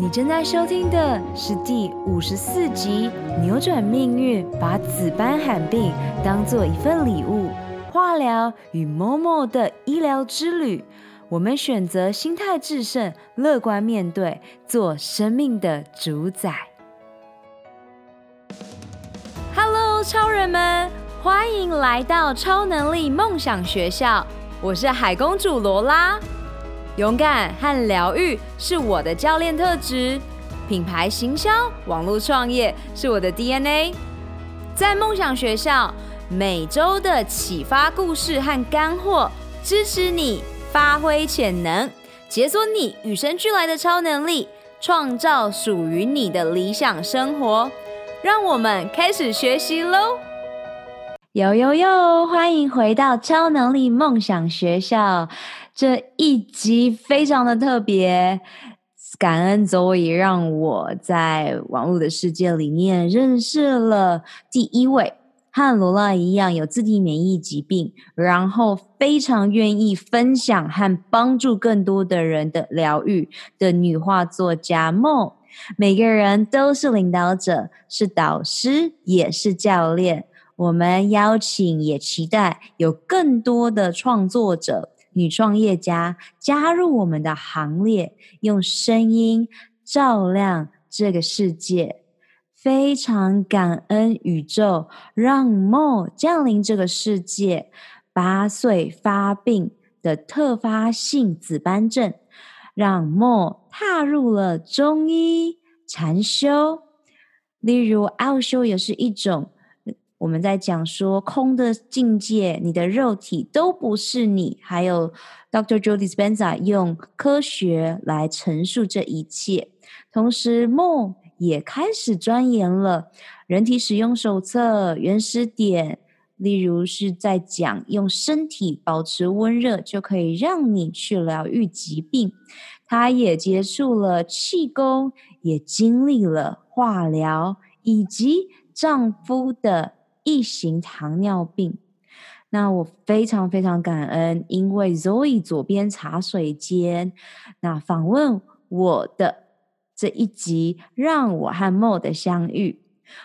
你正在收听的是第五十四集《扭转命运，把紫斑罕病当做一份礼物》——化疗与 Momo 的医疗之旅。我们选择心态致胜，乐观面对，做生命的主宰。Hello，超人们，欢迎来到超能力梦想学校。我是海公主罗拉。勇敢和疗愈是我的教练特质，品牌行销、网络创业是我的 DNA。在梦想学校，每周的启发故事和干货，支持你发挥潜能，解锁你与生俱来的超能力，创造属于你的理想生活。让我们开始学习喽！呦呦呦，欢迎回到超能力梦想学校。这一集非常的特别，感恩 Zoe 让我在网络的世界里面认识了第一位和罗拉一样有自体免疫疾病，然后非常愿意分享和帮助更多的人的疗愈的女画作家梦。每个人都是领导者，是导师，也是教练。我们邀请，也期待有更多的创作者。女创业家加入我们的行列，用声音照亮这个世界。非常感恩宇宙让 Mo 降临这个世界。八岁发病的特发性紫斑症，让 Mo 踏入了中医禅修。例如奥修也是一种。我们在讲说空的境界，你的肉体都不是你。还有 Dr. Joe Dispenza 用科学来陈述这一切，同时梦也开始钻研了人体使用手册原始点，例如是在讲用身体保持温热就可以让你去疗愈疾病。他也接触了气功，也经历了化疗以及丈夫的。异型糖尿病，那我非常非常感恩，因为 Zoe 左边茶水间，那访问我的这一集，让我和 Mo 的相遇。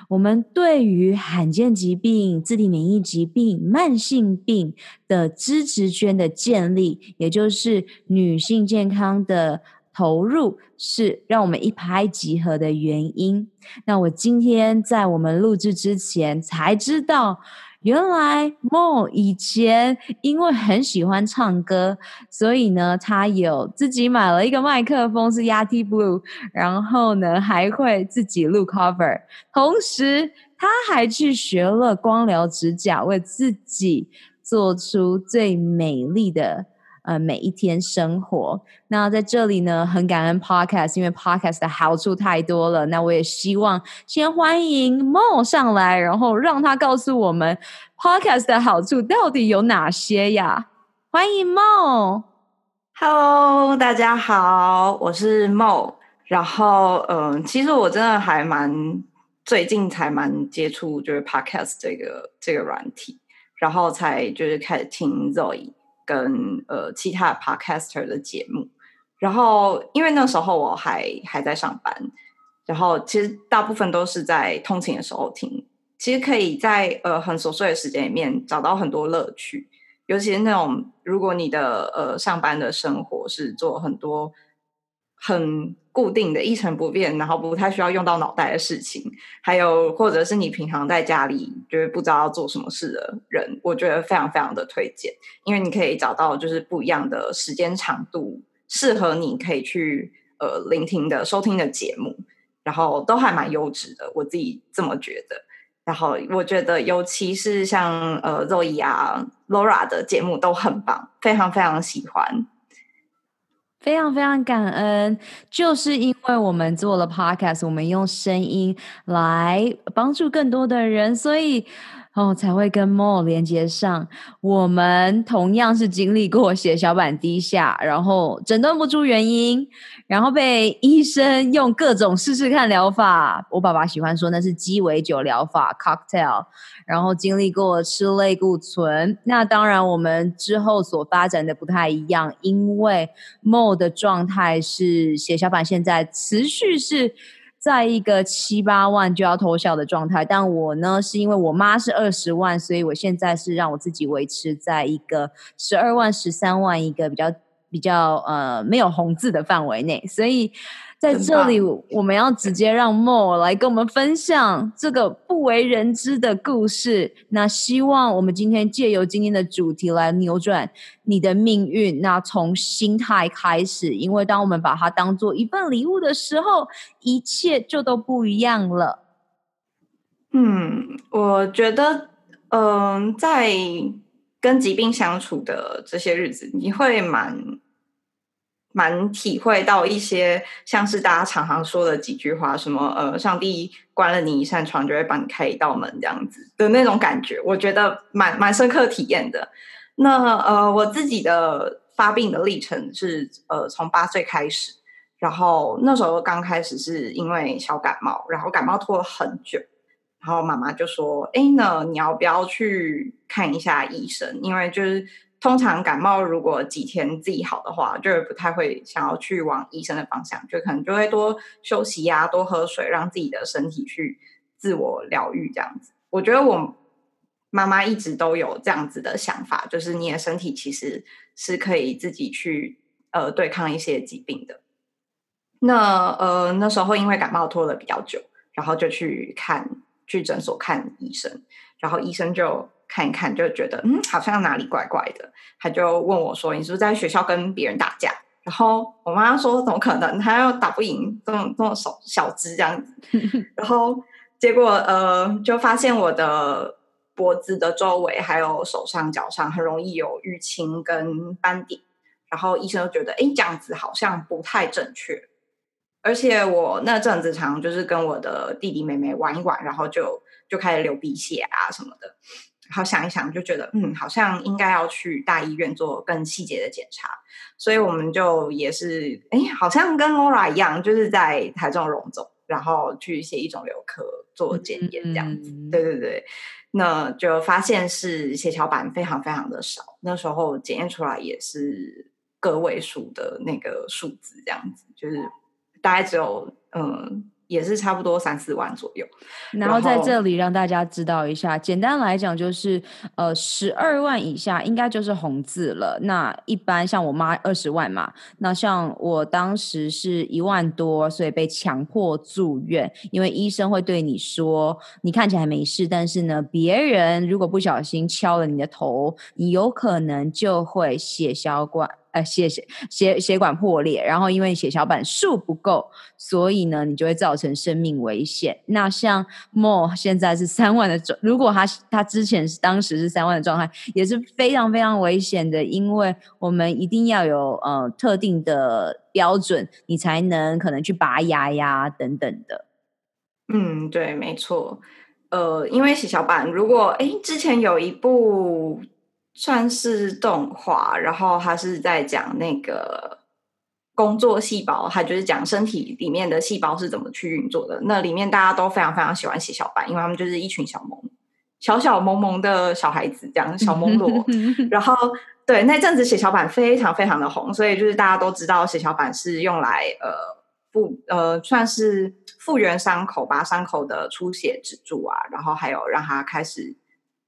我们对于罕见疾病、自体免疫疾病、慢性病的支持圈的建立，也就是女性健康的。投入是让我们一拍即合的原因。那我今天在我们录制之前才知道，原来 Mo 以前因为很喜欢唱歌，所以呢，他有自己买了一个麦克风，是 Yati Blue，然后呢还会自己录 cover，同时他还去学了光疗指甲，为自己做出最美丽的。呃，每一天生活。那在这里呢，很感恩 Podcast，因为 Podcast 的好处太多了。那我也希望先欢迎 Mo 上来，然后让他告诉我们 Podcast 的好处到底有哪些呀？欢迎 Mo。Hello，大家好，我是 Mo。然后，嗯、其实我真的还蛮最近才蛮接触就是 Podcast 这个这个软体，然后才就是开始听 Zoe。跟呃其他 podcaster 的节目，然后因为那时候我还还在上班，然后其实大部分都是在通勤的时候听，其实可以在呃很琐碎的时间里面找到很多乐趣，尤其是那种如果你的呃上班的生活是做很多很。固定的一成不变，然后不太需要用到脑袋的事情，还有或者是你平常在家里就是不知道要做什么事的人，我觉得非常非常的推荐，因为你可以找到就是不一样的时间长度，适合你可以去呃聆听的收听的节目，然后都还蛮优质的，我自己这么觉得。然后我觉得尤其是像呃 Zoe 啊 Laura 的节目都很棒，非常非常喜欢。非常非常感恩，就是因为我们做了 podcast，我们用声音来帮助更多的人，所以哦，才会跟 Mo 连接上。我们同样是经历过血小板低下，然后诊断不出原因，然后被医生用各种试试看疗法。我爸爸喜欢说那是鸡尾酒疗法 （cocktail）。然后经历过吃类固醇。那当然，我们之后所发展的不太一样，因为 Mo 的状态是血小板现在持续是。在一个七八万就要偷笑的状态，但我呢是因为我妈是二十万，所以我现在是让我自己维持在一个十二万、十三万一个比较比较呃没有红字的范围内，所以。在这里，我们要直接让 Mo 来跟我们分享这个不为人知的故事。那希望我们今天借由今天的主题来扭转你的命运。那从心态开始，因为当我们把它当做一份礼物的时候，一切就都不一样了。嗯，我觉得，嗯、呃，在跟疾病相处的这些日子，你会蛮。蛮体会到一些像是大家常常说的几句话，什么呃，上帝关了你一扇窗，就会帮你开一道门这样子的那种感觉，我觉得蛮蛮深刻体验的。那呃，我自己的发病的历程是呃，从八岁开始，然后那时候刚开始是因为小感冒，然后感冒拖了很久，然后妈妈就说：“哎，那你要不要去看一下医生？因为就是。”通常感冒如果几天自己好的话，就不太会想要去往医生的方向，就可能就会多休息呀、多喝水，让自己的身体去自我疗愈这样子。我觉得我妈妈一直都有这样子的想法，就是你的身体其实是可以自己去呃对抗一些疾病的。那呃那时候因为感冒拖了比较久，然后就去看去诊所看医生，然后医生就。看一看就觉得嗯，好像哪里怪怪的，他就问我说：“你是不是在学校跟别人打架？”然后我妈说：“怎么可能？他又打不赢这种这种小小只这样子。”然后结果呃，就发现我的脖子的周围还有手上脚上很容易有淤青跟斑点，然后医生就觉得哎，这样子好像不太正确。而且我那阵子常就是跟我的弟弟妹妹玩一玩，然后就就开始流鼻血啊什么的。好想一想，就觉得嗯，好像应该要去大医院做更细节的检查，所以我们就也是，哎，好像跟 Laura 一样，就是在台中荣总，然后去血液肿瘤科做检验这样子。嗯、对对对，那就发现是血小板非常非常的少，那时候检验出来也是个位数的那个数字，这样子，就是大概只有嗯。也是差不多三四万左右，然后在这里让大家知道一下，简单来讲就是，呃，十二万以下应该就是红字了。那一般像我妈二十万嘛，那像我当时是一万多，所以被强迫住院，因为医生会对你说，你看起来没事，但是呢，别人如果不小心敲了你的头，你有可能就会血小管。呃，血血血血管破裂，然后因为血小板数不够，所以呢，你就会造成生命危险。那像 Mo 现在是三万的状，如果他他之前是当时是三万的状态，也是非常非常危险的，因为我们一定要有呃特定的标准，你才能可能去拔牙呀等等的。嗯，对，没错。呃，因为血小板，如果诶之前有一部。算是动画，然后他是在讲那个工作细胞，他就是讲身体里面的细胞是怎么去运作的。那里面大家都非常非常喜欢血小板，因为他们就是一群小萌、小小萌萌的小孩子，这样小 萌萝。然后对那阵子血小板非常非常的红，所以就是大家都知道血小板是用来呃复呃算是复原伤口，把伤口的出血止住啊，然后还有让它开始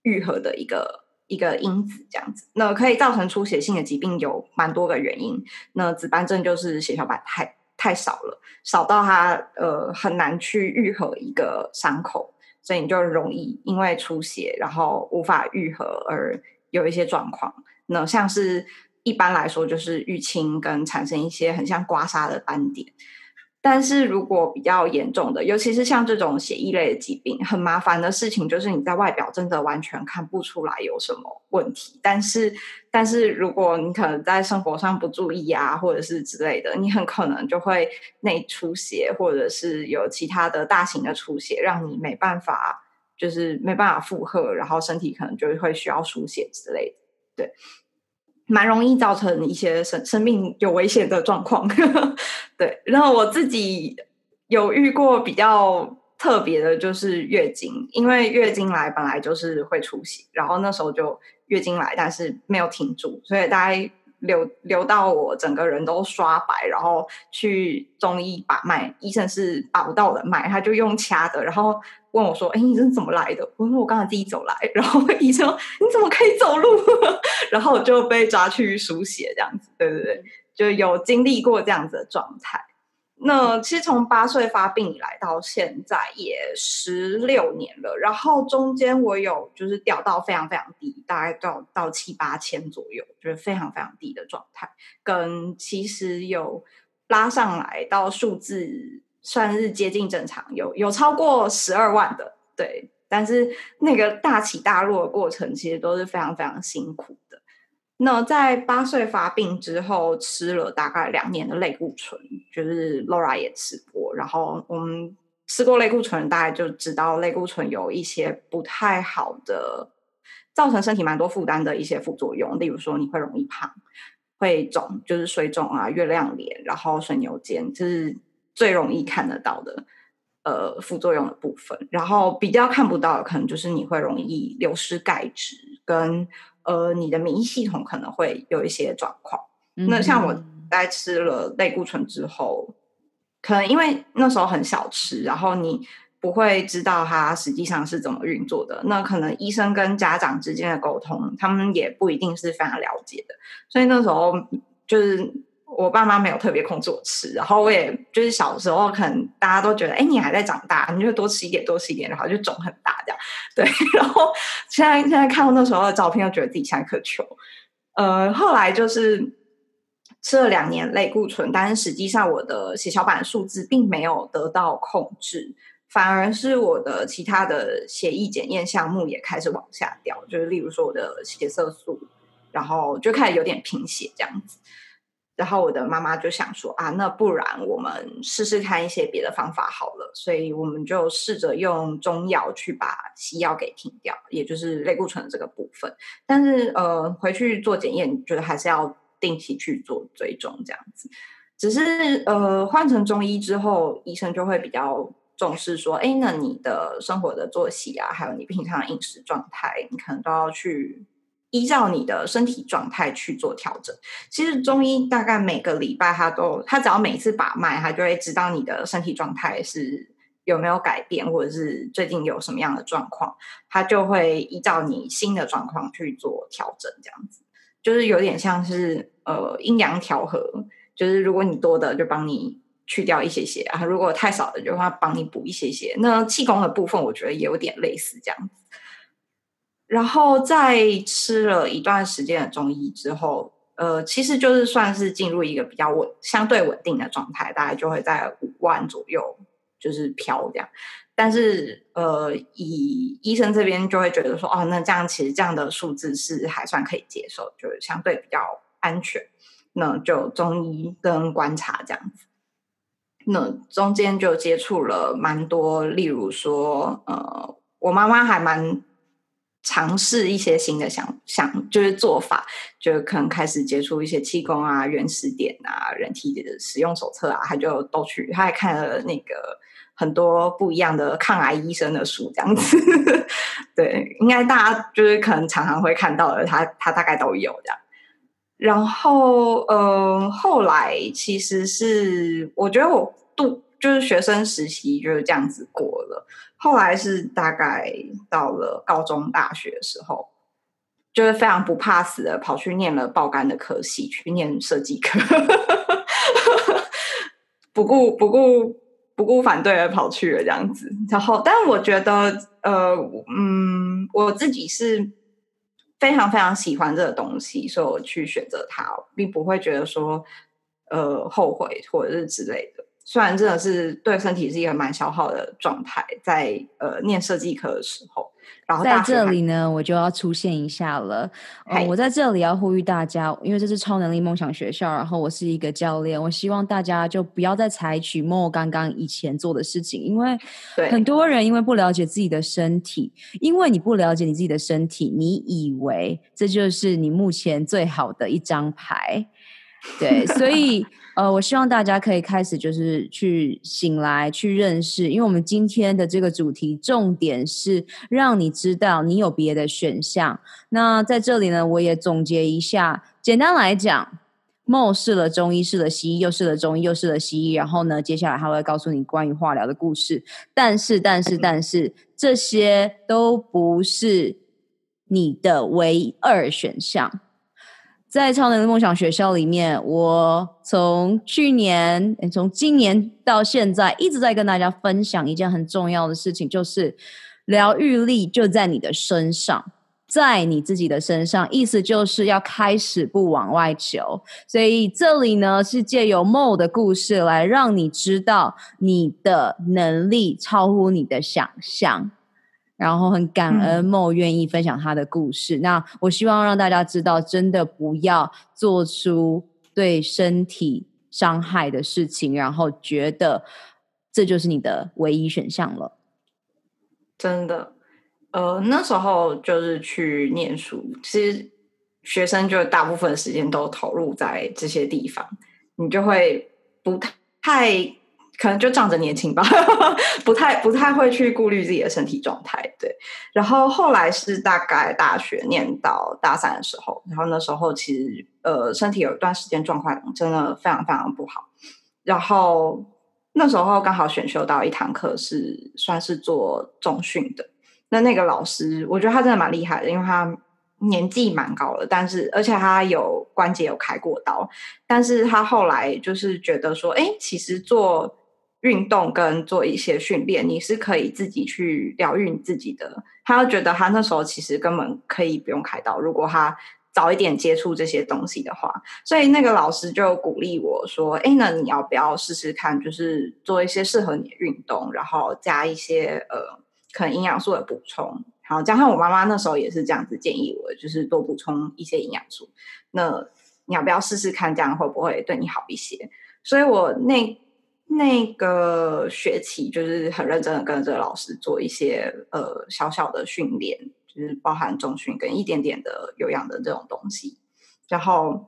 愈合的一个。一个因子这样子，那可以造成出血性的疾病有蛮多个原因。那紫斑症就是血小板太太少了，少到它呃很难去愈合一个伤口，所以你就容易因为出血，然后无法愈合而有一些状况。那像是一般来说就是淤青跟产生一些很像刮痧的斑点。但是如果比较严重的，尤其是像这种血液类的疾病，很麻烦的事情就是你在外表真的完全看不出来有什么问题。但是，但是如果你可能在生活上不注意啊，或者是之类的，你很可能就会内出血，或者是有其他的大型的出血，让你没办法就是没办法负荷，然后身体可能就会需要输血之类的，对，蛮容易造成一些生生命有危险的状况。对，然后我自己有遇过比较特别的，就是月经，因为月经来本来就是会出血，然后那时候就月经来，但是没有停住，所以大概。流流到我整个人都刷白，然后去中医把脉，医生是把不到的脉，他就用掐的，然后问我说：“哎，你这是怎么来的？”我说：“我刚才自己走来。”然后医生：“你怎么可以走路？”然后我就被抓去输血，这样子，对对对，就有经历过这样子的状态。那其实从八岁发病以来到现在也十六年了，然后中间我有就是掉到非常非常低，大概到到七八千左右，就是非常非常低的状态。跟其实有拉上来到数字算是接近正常，有有超过十二万的，对。但是那个大起大落的过程其实都是非常非常辛苦的。那在八岁发病之后，吃了大概两年的类固醇，就是 Laura 也吃过。然后我们吃过类固醇，大概就知道类固醇有一些不太好的，造成身体蛮多负担的一些副作用。例如说，你会容易胖，会肿，就是水肿啊、月亮脸，然后水牛肩，这是最容易看得到的呃副作用的部分。然后比较看不到的，可能就是你会容易流失钙质跟。呃，你的免疫系统可能会有一些状况。嗯、那像我在吃了类固醇之后，可能因为那时候很小吃，然后你不会知道它实际上是怎么运作的。那可能医生跟家长之间的沟通，他们也不一定是非常了解的。所以那时候就是。我爸妈没有特别控制我吃，然后我也就是小时候可能大家都觉得，哎，你还在长大，你就多吃一点，多吃一点，然后就肿很大这样。对，然后现在现在看到那时候的照片，又觉得自己像一颗球。呃，后来就是吃了两年类固醇，但是实际上我的血小板数字并没有得到控制，反而是我的其他的血液检验项目也开始往下掉，就是例如说我的血色素，然后就开始有点贫血这样子。然后我的妈妈就想说啊，那不然我们试试看一些别的方法好了，所以我们就试着用中药去把西药给停掉，也就是类固醇的这个部分。但是呃，回去做检验，觉得还是要定期去做追踪这样子。只是呃，换成中医之后，医生就会比较重视说，哎，那你的生活的作息啊，还有你平常饮食状态，你可能都要去。依照你的身体状态去做调整。其实中医大概每个礼拜，他都他只要每次把脉，他就会知道你的身体状态是有没有改变，或者是最近有什么样的状况，他就会依照你新的状况去做调整。这样子就是有点像是呃阴阳调和，就是如果你多的就帮你去掉一些些啊，如果太少的就会帮你补一些些。那气功的部分，我觉得也有点类似这样子。然后在吃了一段时间的中医之后，呃，其实就是算是进入一个比较稳、相对稳定的状态，大概就会在五万左右，就是飘这样。但是，呃，以医生这边就会觉得说，哦，那这样其实这样的数字是还算可以接受，就是相对比较安全。那就中医跟观察这样子。那中间就接触了蛮多，例如说，呃，我妈妈还蛮。尝试一些新的想想，就是做法，就可能开始接触一些气功啊、原始点啊、人体的使用手册啊，他就都去，他还看了那个很多不一样的抗癌医生的书，这样子。对，应该大家就是可能常常会看到的，他他大概都有这样。然后，嗯、呃，后来其实是我觉得我度就是学生时期就是这样子过了。后来是大概到了高中、大学的时候，就是非常不怕死的跑去念了爆肝的科系，去念设计科，不顾不顾不顾反对而跑去了这样子。然后，但我觉得，呃，嗯，我自己是非常非常喜欢这个东西，所以我去选择它，并不会觉得说，呃，后悔或者是之类的。虽然真的是对身体是一个蛮消耗的状态，在呃念设计课的时候，然后在这里呢，我就要出现一下了。呃，我在这里要呼吁大家，因为这是超能力梦想学校，然后我是一个教练，我希望大家就不要再采取 Mo 刚刚以前做的事情，因为很多人因为不了解自己的身体，因为你不了解你自己的身体，你以为这就是你目前最好的一张牌。对，所以呃，我希望大家可以开始就是去醒来，去认识，因为我们今天的这个主题重点是让你知道你有别的选项。那在这里呢，我也总结一下，简单来讲，Mo 试了中医，试了西医，又试了中医，又试了西医，然后呢，接下来他会告诉你关于化疗的故事。但是，但是，但是，这些都不是你的唯二选项。在超能的梦想学校里面，我从去年，从今年到现在，一直在跟大家分享一件很重要的事情，就是疗愈力就在你的身上，在你自己的身上，意思就是要开始不往外求。所以这里呢，是借由 Mo 的故事来让你知道你的能力超乎你的想象。然后很感恩 Mo 愿意分享他的故事。嗯。那我希望让大家知道，真的不要做出对身体伤害的事情，然后觉得这就是你的唯一选项了。真的，呃，那时候就是去念书，其实学生就大部分时间都投入在这些地方，你就会不太。可能就仗着年轻吧，不太不太会去顾虑自己的身体状态。对，然后后来是大概大学念到大三的时候，然后那时候其实呃身体有一段时间状况真的非常非常不好。然后那时候刚好选修到一堂课是算是做重训的，那那个老师我觉得他真的蛮厉害的，因为他年纪蛮高了，但是而且他有关节有开过刀，但是他后来就是觉得说，哎，其实做运动跟做一些训练，你是可以自己去疗愈自己的。他就觉得他那时候其实根本可以不用开刀，如果他早一点接触这些东西的话。所以那个老师就鼓励我说：“哎，那你要不要试试看，就是做一些适合你的运动，然后加一些呃可能营养素的补充。然后，加上我妈妈那时候也是这样子建议我，就是多补充一些营养素。那你要不要试试看，这样会不会对你好一些？”所以我那。那个学期就是很认真的跟着老师做一些呃小小的训练，就是包含中训跟一点点的有氧的这种东西。然后，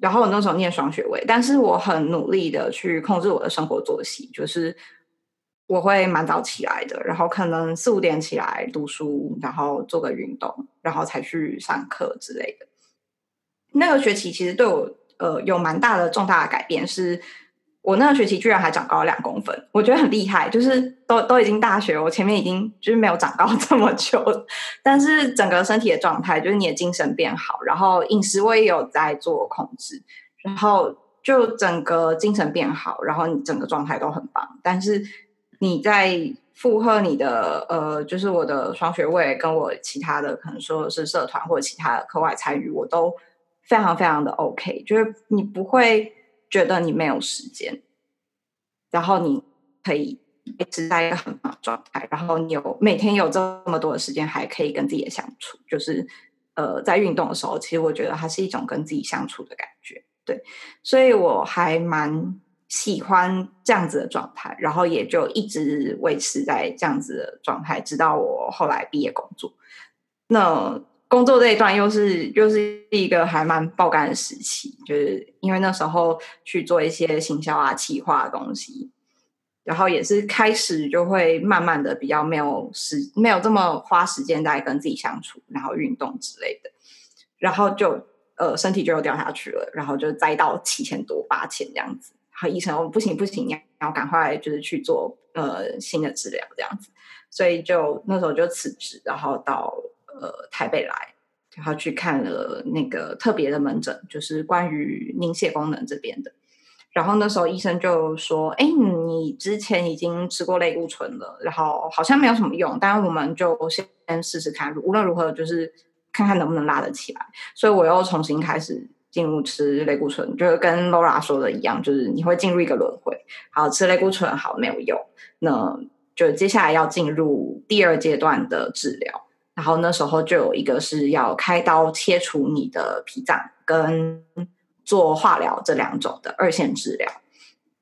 然后我那时候念双学位，但是我很努力的去控制我的生活作息，就是我会蛮早起来的，然后可能四五点起来读书，然后做个运动，然后才去上课之类的。那个学期其实对我呃有蛮大的重大的改变是。我那个学期居然还长高了两公分，我觉得很厉害。就是都都已经大学，我前面已经就是没有长高 这么久，但是整个身体的状态，就是你的精神变好，然后饮食我也有在做控制，然后就整个精神变好，然后你整个状态都很棒。但是你在负荷你的呃，就是我的双学位跟我其他的可能说是社团或者其他的课外参与，我都非常非常的 OK，就是你不会。觉得你没有时间，然后你可以一直在一个很好的状态，然后你有每天有这么多的时间，还可以跟自己相处，就是呃，在运动的时候，其实我觉得它是一种跟自己相处的感觉，对，所以我还蛮喜欢这样子的状态，然后也就一直维持在这样子的状态，直到我后来毕业工作。那工作这一段又是又是一个还蛮爆肝的时期，就是因为那时候去做一些行销啊、企划的东西，然后也是开始就会慢慢的比较没有时没有这么花时间在跟自己相处，然后运动之类的，然后就呃身体就又掉下去了，然后就栽到七千多八千这样子，然后医生说不行不行，你要赶快就是去做呃新的治疗这样子，所以就那时候就辞职，然后到。呃，台北来，然后去看了那个特别的门诊，就是关于凝血功能这边的。然后那时候医生就说：“哎，你之前已经吃过类固醇了，然后好像没有什么用，但我们就先试试看，无论如何就是看看能不能拉得起来。”所以我又重新开始进入吃类固醇，就是跟 Laura 说的一样，就是你会进入一个轮回。好，吃类固醇好没有用，那就接下来要进入第二阶段的治疗。然后那时候就有一个是要开刀切除你的脾脏，跟做化疗这两种的二线治疗。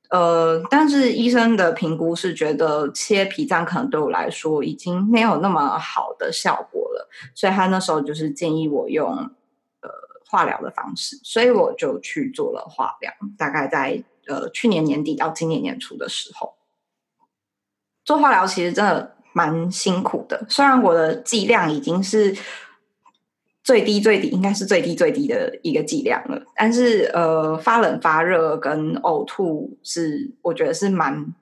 呃，但是医生的评估是觉得切脾脏可能对我来说已经没有那么好的效果了，所以他那时候就是建议我用呃化疗的方式，所以我就去做了化疗。大概在呃去年年底到今年年初的时候，做化疗其实真的蛮辛苦的，虽然我的剂量已经是。最低最低应该是最低最低的一个剂量了，但是呃，发冷发热跟呕吐是我觉得是蛮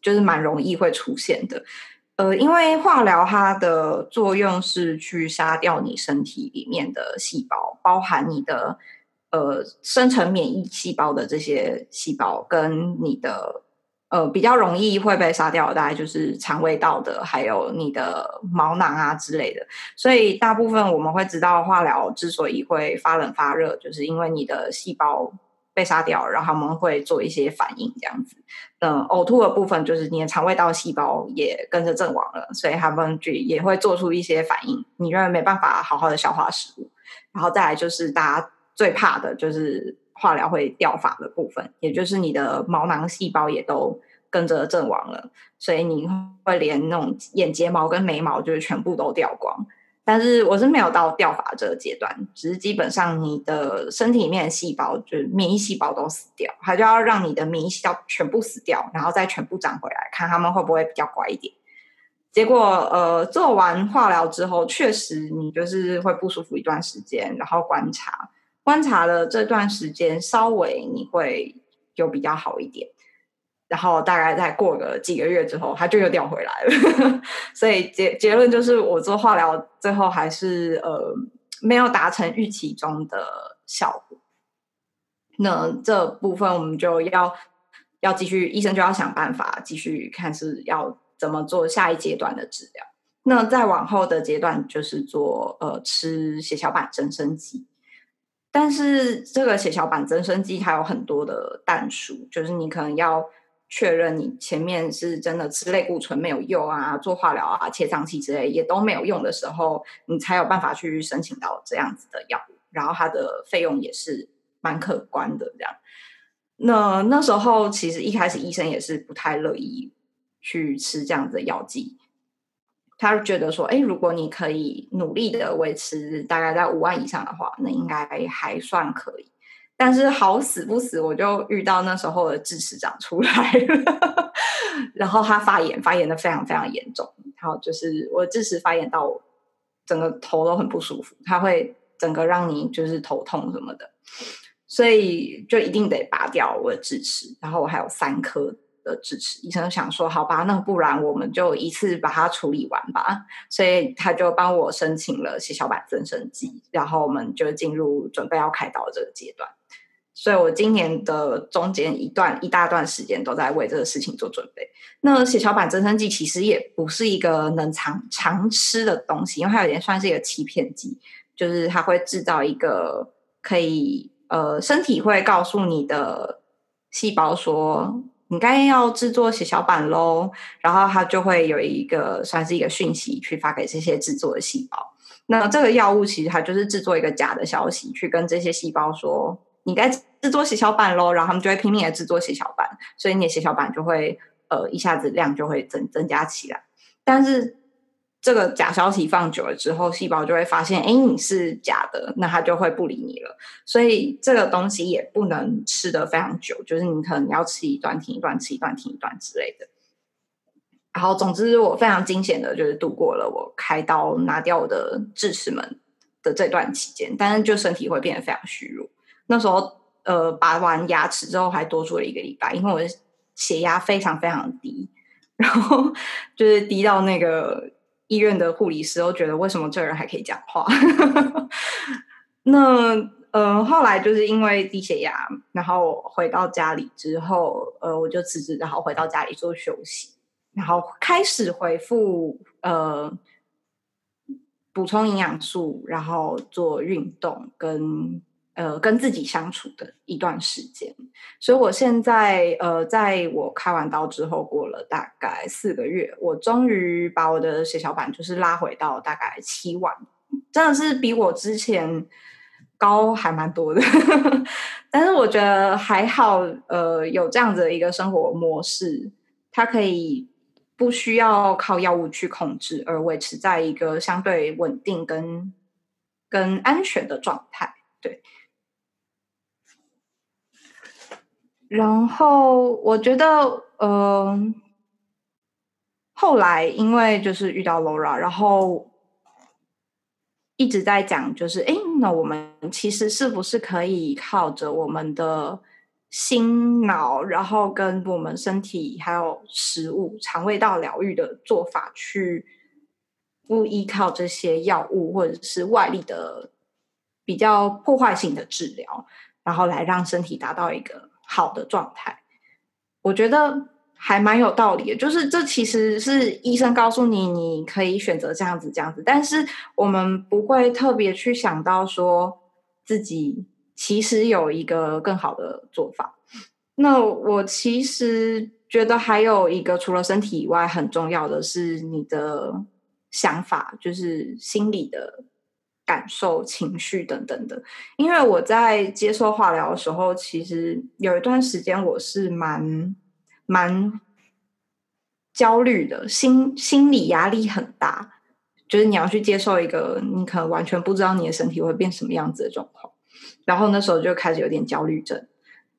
就是蛮容易会出现的，呃，因为化疗它的作用是去杀掉你身体里面的细胞，包含你的呃生成免疫细胞的这些细胞跟你的。呃，比较容易会被杀掉的，大概就是肠胃道的，还有你的毛囊啊之类的。所以大部分我们会知道，化疗之所以会发冷发热，就是因为你的细胞被杀掉，然后他们会做一些反应这样子。嗯，呕吐的部分就是你的肠胃道细胞也跟着阵亡了，所以他们就也会做出一些反应，你认为没办法好好的消化食物。然后再来就是大家最怕的就是。化疗会掉发的部分，也就是你的毛囊细胞也都跟着阵亡了，所以你会连那种眼睫毛跟眉毛就是全部都掉光。但是我是没有到掉发这个阶段，只是基本上你的身体里面的细胞就是免疫细胞都死掉，它就要让你的免疫细胞全部死掉，然后再全部长回来，看他们会不会比较乖一点。结果呃，做完化疗之后，确实你就是会不舒服一段时间，然后观察。观察了这段时间，稍微你会有比较好一点，然后大概再过个几个月之后，它就又掉回来了。所以结结论就是，我做化疗最后还是呃没有达成预期中的效果。那这部分我们就要要继续，医生就要想办法继续看是要怎么做下一阶段的治疗。那再往后的阶段就是做呃吃血小板增生剂。但是这个血小板增生剂它有很多的但数，就是你可能要确认你前面是真的吃类固醇没有用啊，做化疗啊、切脏器之类也都没有用的时候，你才有办法去申请到这样子的药物，然后它的费用也是蛮可观的。这样，那那时候其实一开始医生也是不太乐意去吃这样子的药剂。他觉得说，哎，如果你可以努力的维持大概在五万以上的话，那应该还算可以。但是好死不死，我就遇到那时候的智齿长出来了，然后他发炎，发炎的非常非常严重。然后就是我智齿发炎到整个头都很不舒服，它会整个让你就是头痛什么的，所以就一定得拔掉我的智齿。然后我还有三颗。的智齿，医生想说，好吧，那不然我们就一次把它处理完吧。所以他就帮我申请了血小板增生剂，然后我们就进入准备要开刀这个阶段。所以我今年的中间一段一大段时间都在为这个事情做准备。那血小板增生剂其实也不是一个能常常吃的东西，因为它有点算是一个欺骗剂，就是它会制造一个可以呃，身体会告诉你的细胞说。你该要制作血小板喽，然后它就会有一个算是一个讯息去发给这些制作的细胞。那这个药物其实它就是制作一个假的消息，去跟这些细胞说你该制作血小板喽，然后他们就会拼命的制作血小板，所以你的血小板就会呃一下子量就会增增加起来，但是。这个假消息放久了之后，细胞就会发现，哎，你是假的，那它就会不理你了。所以这个东西也不能吃得非常久，就是你可能要吃一段停一段，吃一段停一段之类的。然后，总之我非常惊险的，就是度过了我开刀拿掉我的智齿门的这段期间，但是就身体会变得非常虚弱。那时候，呃，拔完牙齿之后还多住了一个礼拜，因为我的血压非常非常低，然后就是低到那个。医院的护理师都觉得，为什么这人还可以讲话？那呃，后来就是因为低血压，然后回到家里之后，呃，我就辞职，然后回到家里做休息，然后开始恢复呃补充营养素，然后做运动跟呃跟自己相处的一段时间。所以我现在呃，在我开完刀之后，过了大概四个月，我终于把我的血小板就是拉回到大概七万，真的是比我之前高还蛮多的。但是我觉得还好，呃，有这样子的一个生活模式，它可以不需要靠药物去控制，而维持在一个相对稳定跟跟安全的状态。对。然后我觉得，嗯、后来因为就是遇到 Laura，然后一直在讲，就是哎，那我们其实是不是可以靠着我们的心脑，然后跟我们身体还有食物、肠胃道疗愈的做法，去不依靠这些药物或者是外力的比较破坏性的治疗，然后来让身体达到一个。好的状态，我觉得还蛮有道理的。就是这其实是医生告诉你，你可以选择这样子、这样子，但是我们不会特别去想到说自己其实有一个更好的做法。那我其实觉得还有一个，除了身体以外，很重要的是你的想法，就是心理的。感受、情绪等等的，因为我在接受化疗的时候，其实有一段时间我是蛮蛮焦虑的，心心理压力很大，就是你要去接受一个你可能完全不知道你的身体会变什么样子的状况，然后那时候就开始有点焦虑症，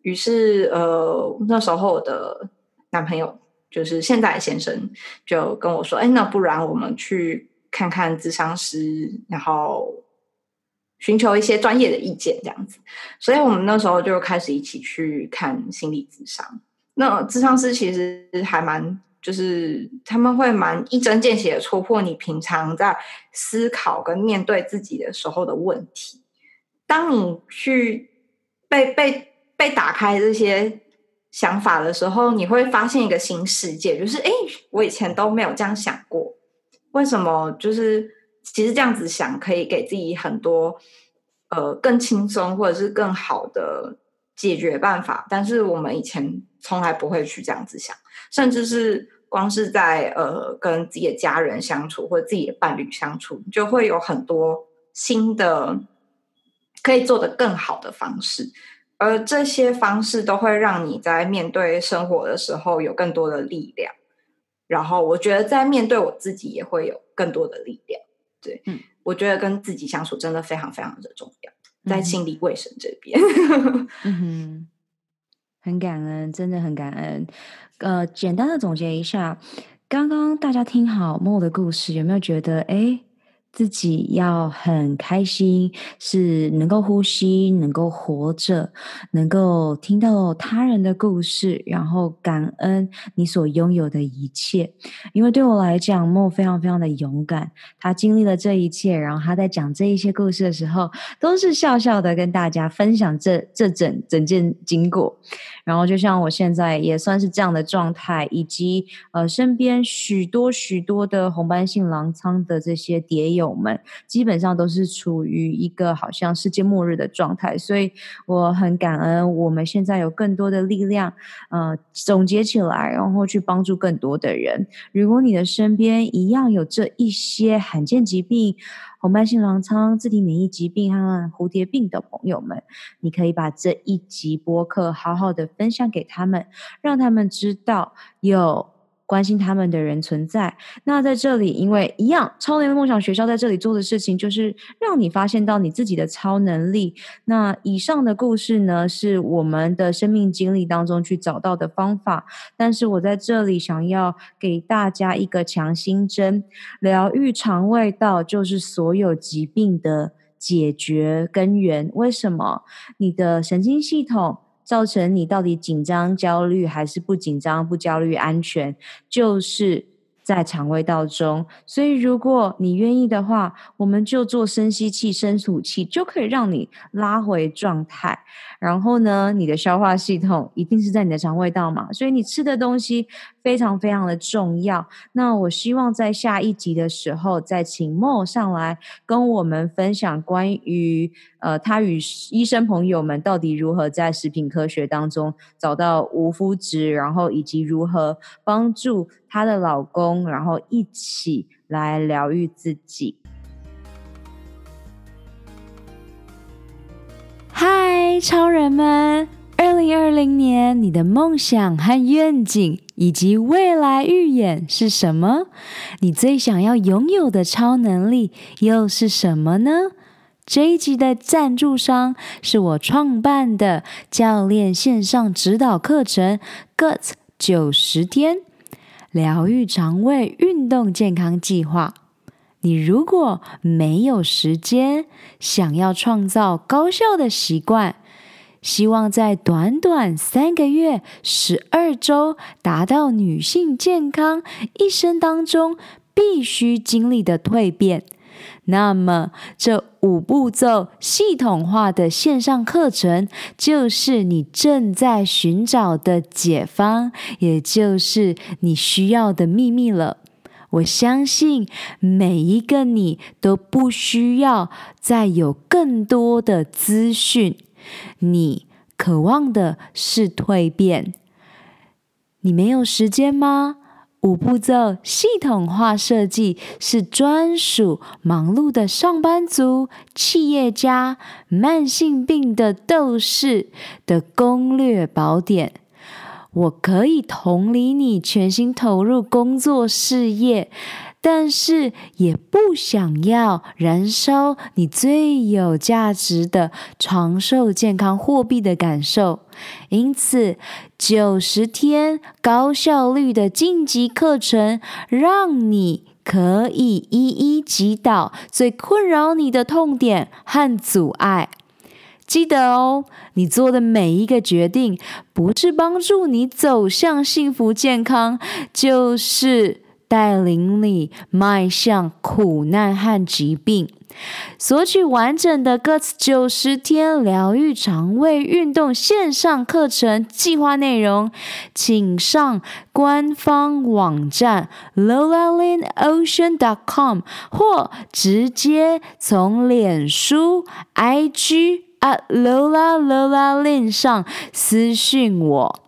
于是呃，那时候我的男朋友就是现在的先生就跟我说：“哎，那不然我们去。”看看智商师，然后寻求一些专业的意见，这样子。所以我们那时候就开始一起去看心理智商。那智商师其实还蛮，就是他们会蛮一针见血的戳破你平常在思考跟面对自己的时候的问题。当你去被被被打开这些想法的时候，你会发现一个新世界，就是哎，我以前都没有这样想过。为什么就是其实这样子想可以给自己很多呃更轻松或者是更好的解决办法，但是我们以前从来不会去这样子想，甚至是光是在呃跟自己的家人相处或者自己的伴侣相处，就会有很多新的可以做得更好的方式，而这些方式都会让你在面对生活的时候有更多的力量。然后我觉得在面对我自己也会有更多的力量，对，嗯，我觉得跟自己相处真的非常非常的重要，在心理卫生这边，嗯哼，很感恩，真的很感恩。呃，简单的总结一下，刚刚大家听好 Mo 的故事，有没有觉得哎？自己要很开心，是能够呼吸，能够活着，能够听到他人的故事，然后感恩你所拥有的一切。因为对我来讲莫非常非常的勇敢，他经历了这一切，然后他在讲这一些故事的时候，都是笑笑的跟大家分享这这整整件经过。然后就像我现在也算是这样的状态，以及呃身边许多许多的红斑性狼疮的这些蝶友。们基本上都是处于一个好像世界末日的状态，所以我很感恩我们现在有更多的力量，呃，总结起来，然后去帮助更多的人。如果你的身边一样有这一些罕见疾病、红斑性狼疮、自体免疫疾病和蝴蝶病的朋友们，你可以把这一集播客好好的分享给他们，让他们知道有。关心他们的人存在。那在这里，因为一样，超能力梦想学校在这里做的事情，就是让你发现到你自己的超能力。那以上的故事呢，是我们的生命经历当中去找到的方法。但是我在这里想要给大家一个强心针：疗愈肠胃道就是所有疾病的解决根源。为什么？你的神经系统。造成你到底紧张、焦虑还是不紧张、不焦虑、安全，就是在肠胃道中。所以，如果你愿意的话，我们就做深吸气、深吐气，就可以让你拉回状态。然后呢，你的消化系统一定是在你的肠胃道嘛，所以你吃的东西非常非常的重要。那我希望在下一集的时候，再请 Mo 上来跟我们分享关于。呃，他与医生朋友们到底如何在食品科学当中找到无麸质，然后以及如何帮助她的老公，然后一起来疗愈自己。嗨，超人们！二零二零年，你的梦想和愿景以及未来预演是什么？你最想要拥有的超能力又是什么呢？这一集的赞助商是我创办的教练线上指导课程 “GUT 九十天疗愈肠胃运动健康计划”。你如果没有时间，想要创造高效的习惯。希望在短短三个月、十二周达到女性健康一生当中必须经历的蜕变，那么这五步骤系统化的线上课程就是你正在寻找的解方，也就是你需要的秘密了。我相信每一个你都不需要再有更多的资讯。你渴望的是蜕变，你没有时间吗？五步骤系统化设计是专属忙碌的上班族、企业家、慢性病的斗士的攻略宝典。我可以同理你全心投入工作事业。但是也不想要燃烧你最有价值的长寿健康货币的感受，因此九十天高效率的晋级课程，让你可以一一击倒最困扰你的痛点和阻碍。记得哦，你做的每一个决定，不是帮助你走向幸福健康，就是。带领你迈向苦难和疾病，索取完整的 GUT 九十天疗愈肠胃运动线上课程计划内容，请上官方网站 lola linn ocean dot com 或直接从脸书 IG at lola lolalin 上私讯我。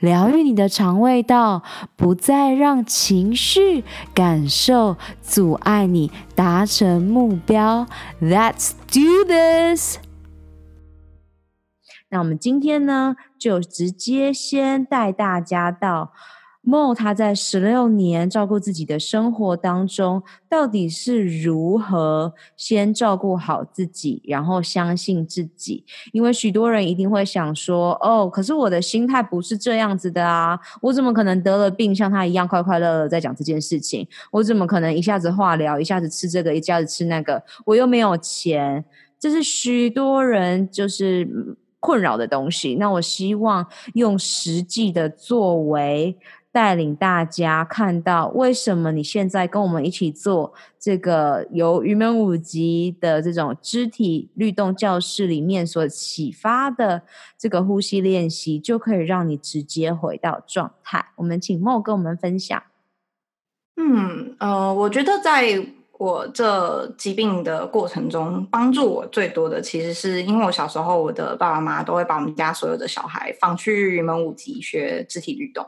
疗愈你的肠胃道，不再让情绪感受阻碍你达成目标。Let's do this！那我们今天呢，就直接先带大家到。Mo 他在十六年照顾自己的生活当中，到底是如何先照顾好自己，然后相信自己？因为许多人一定会想说：“哦，可是我的心态不是这样子的啊！我怎么可能得了病像他一样快快乐乐在讲这件事情？我怎么可能一下子化疗，一下子吃这个，一下子吃那个？我又没有钱。”这是许多人就是困扰的东西。那我希望用实际的作为。带领大家看到为什么你现在跟我们一起做这个由云门舞集的这种肢体律动教室里面所启发的这个呼吸练习，就可以让你直接回到状态。我们请莫跟我们分享。嗯呃，我觉得在我这疾病的过程中，帮助我最多的，其实是因为我小时候，我的爸爸妈妈都会把我们家所有的小孩放去云门舞集学肢体律动。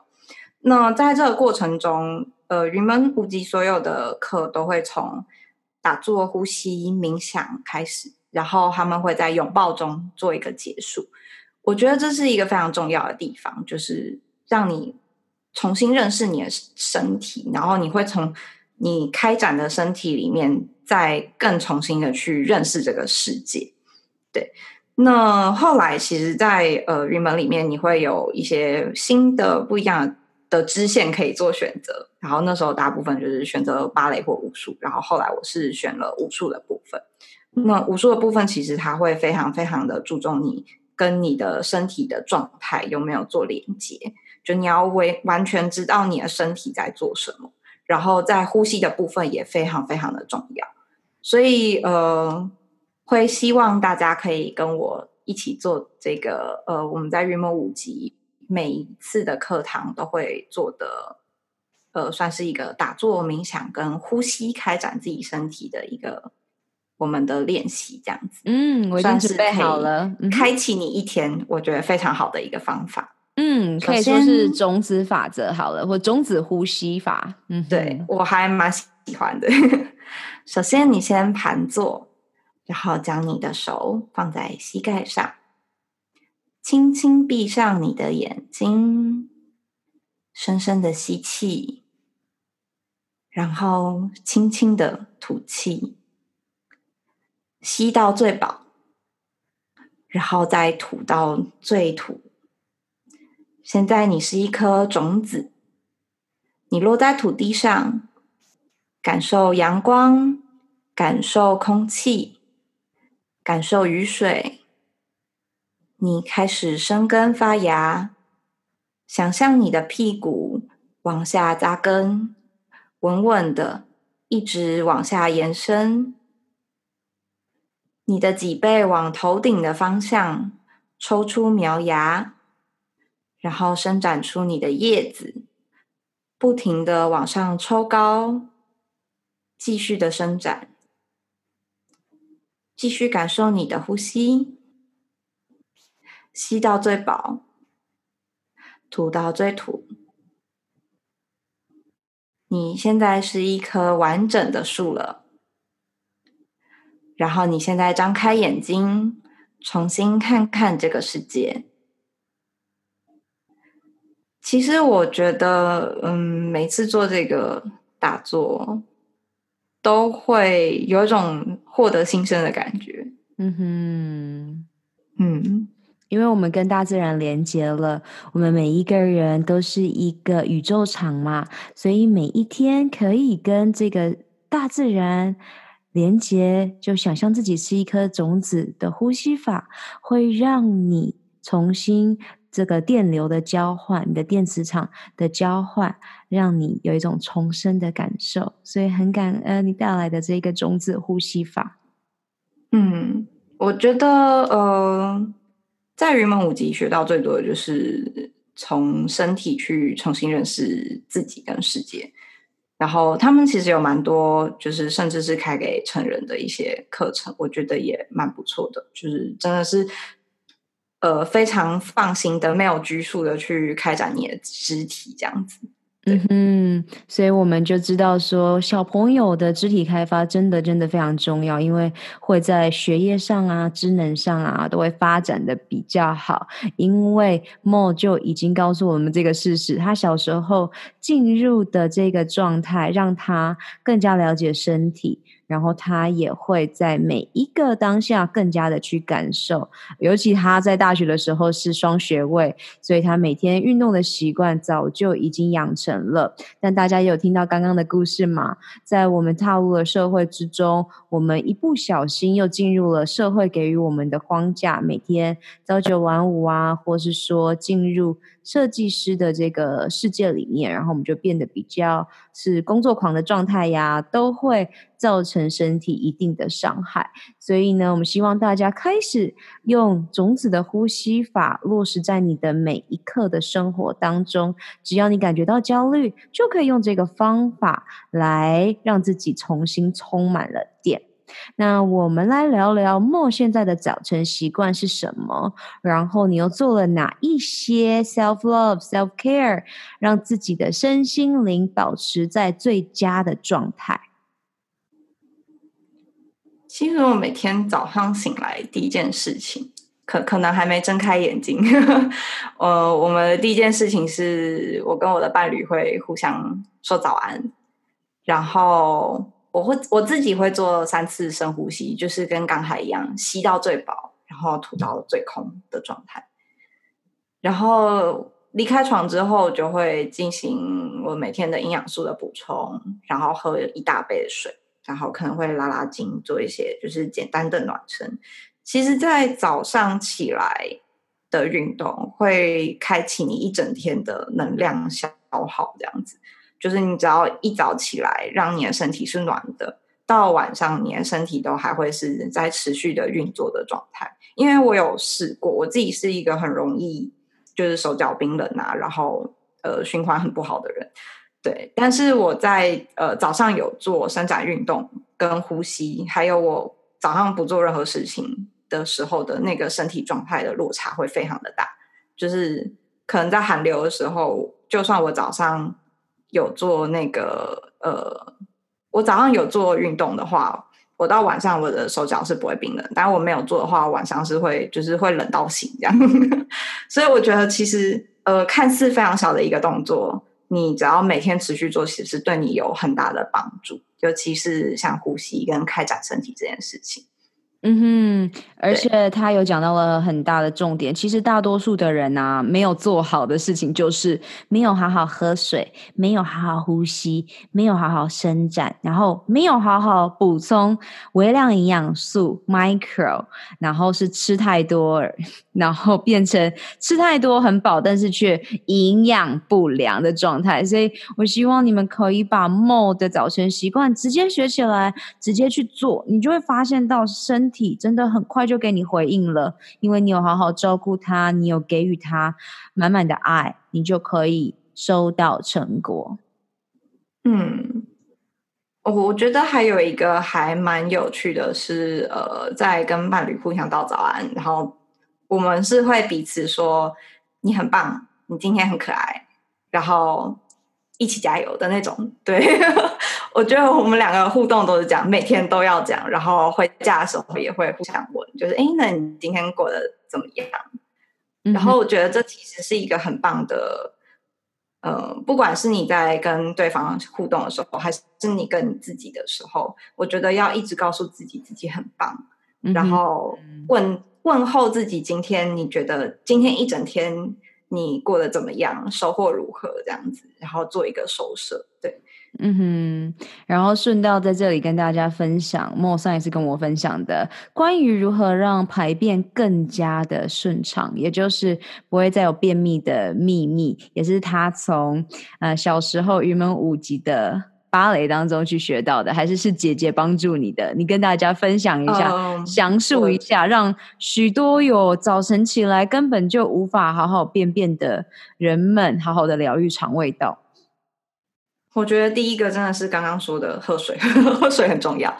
那在这个过程中，呃，云门舞集所有的课都会从打坐、呼吸、冥想开始，然后他们会在拥抱中做一个结束。我觉得这是一个非常重要的地方，就是让你重新认识你的身体，然后你会从你开展的身体里面，再更重新的去认识这个世界。对，那后来其实在，在呃云门里面，你会有一些新的不一样的。的支线可以做选择，然后那时候大部分就是选择芭蕾或武术，然后后来我是选了武术的部分。那武术的部分其实它会非常非常的注重你跟你的身体的状态有没有做连接，就你要为完全知道你的身体在做什么，然后在呼吸的部分也非常非常的重要。所以呃，会希望大家可以跟我一起做这个呃，我们在云门舞集。每一次的课堂都会做的，呃，算是一个打坐、冥想跟呼吸开展自己身体的一个我们的练习，这样子。嗯，我已经准备好了，开启你一天，我觉得非常好的一个方法。嗯，可以说是种子法则好了，或种子呼吸法。嗯，对，我还蛮喜欢的。首先，你先盘坐，然后将你的手放在膝盖上，轻轻闭上你的眼睛，深深的吸气，然后轻轻的吐气，吸到最饱，然后再吐到最吐。现在你是一颗种子，你落在土地上，感受阳光，感受空气，感受雨水。你开始生根发芽，想象你的屁股往下扎根，稳稳的一直往下延伸。你的脊背往头顶的方向抽出苗芽。然后伸展出你的叶子，不停的往上抽高，继续的伸展，继续感受你的呼吸，吸到最饱，吐到最吐。你现在是一棵完整的树了。然后你现在张开眼睛，重新看看这个世界。其实我觉得，嗯，每次做这个打坐，都会有一种获得新生的感觉。嗯哼，嗯，因为我们跟大自然连接了，我们每一个人都是一个宇宙场嘛，所以每一天可以跟这个大自然连接，就想象自己是一颗种子的呼吸法，会让你重新。这个电流的交换，你的电磁场的交换，让你有一种重生的感受，所以很感恩你带来的这个种子呼吸法。嗯，我觉得呃，在云门舞集学到最多的就是从身体去重新认识自己跟世界。然后他们其实有蛮多，就是甚至是开给成人的一些课程，我觉得也蛮不错的，就是真的是。呃，非常放心的，没有拘束的去开展你的肢体，这样子。嗯哼，所以我们就知道说，小朋友的肢体开发真的真的非常重要，因为会在学业上啊、智能上啊都会发展的比较好。因为 Mo 就已经告诉我们这个事实，他小时候进入的这个状态，让他更加了解身体。然后他也会在每一个当下更加的去感受，尤其他在大学的时候是双学位，所以他每天运动的习惯早就已经养成了。但大家有听到刚刚的故事吗？在我们踏入了社会之中，我们一不小心又进入了社会给予我们的框架，每天朝九晚五啊，或是说进入。设计师的这个世界里面，然后我们就变得比较是工作狂的状态呀，都会造成身体一定的伤害。所以呢，我们希望大家开始用种子的呼吸法落实在你的每一刻的生活当中。只要你感觉到焦虑，就可以用这个方法来让自己重新充满了电。那我们来聊聊莫现在的早晨习惯是什么？然后你又做了哪一些 self love、self care，让自己的身心灵保持在最佳的状态？其实我每天早上醒来第一件事情，可可能还没睁开眼睛，呃，我们的第一件事情是我跟我的伴侣会互相说早安，然后。我会我自己会做三次深呼吸，就是跟刚才一样，吸到最饱，然后吐到最空的状态。然后离开床之后，就会进行我每天的营养素的补充，然后喝一大杯的水，然后可能会拉拉筋，做一些就是简单的暖身。其实，在早上起来的运动，会开启你一整天的能量消耗，这样子。就是你只要一早起来，让你的身体是暖的，到晚上你的身体都还会是在持续的运作的状态。因为我有试过，我自己是一个很容易就是手脚冰冷啊，然后呃循环很不好的人，对。但是我在呃早上有做伸展运动跟呼吸，还有我早上不做任何事情的时候的那个身体状态的落差会非常的大，就是可能在寒流的时候，就算我早上有做那个呃，我早上有做运动的话，我到晚上我的手脚是不会冰冷，但我没有做的话，晚上是会就是会冷到醒这样。所以我觉得其实呃，看似非常小的一个动作，你只要每天持续做，其实对你有很大的帮助。尤其是像呼吸跟开展身体这件事情。嗯哼，而且他有讲到了很大的重点。其实大多数的人啊，没有做好的事情就是没有好好喝水，没有好好呼吸，没有好好伸展，然后没有好好补充微量营养素 （micro），然后是吃太多，然后变成吃太多很饱，但是却营养不良的状态。所以我希望你们可以把 Mo 的早晨习惯直接学起来，直接去做，你就会发现到身。体真的很快就给你回应了，因为你有好好照顾他，你有给予他满满的爱，你就可以收到成果。嗯，我觉得还有一个还蛮有趣的是，呃，在跟伴侣互相道早安，然后我们是会彼此说你很棒，你今天很可爱，然后一起加油的那种，对。我觉得我们两个互动都是这样，每天都要讲，然后回家的时候也会互相问，就是哎，那你今天过得怎么样？嗯、然后我觉得这其实是一个很棒的，呃，不管是你在跟对方互动的时候，还是你跟你自己的时候，我觉得要一直告诉自己自己很棒，嗯、然后问问候自己，今天你觉得今天一整天你过得怎么样，收获如何？这样子，然后做一个收摄，对。嗯哼，然后顺道在这里跟大家分享，莫上也是跟我分享的关于如何让排便更加的顺畅，也就是不会再有便秘的秘密，也是他从呃小时候愚门舞集的芭蕾当中去学到的，还是是姐姐帮助你的？你跟大家分享一下，嗯、详述一下，让许多有早晨起来根本就无法好好便便的人们，好好的疗愈肠胃道。我觉得第一个真的是刚刚说的喝水，喝水很重要。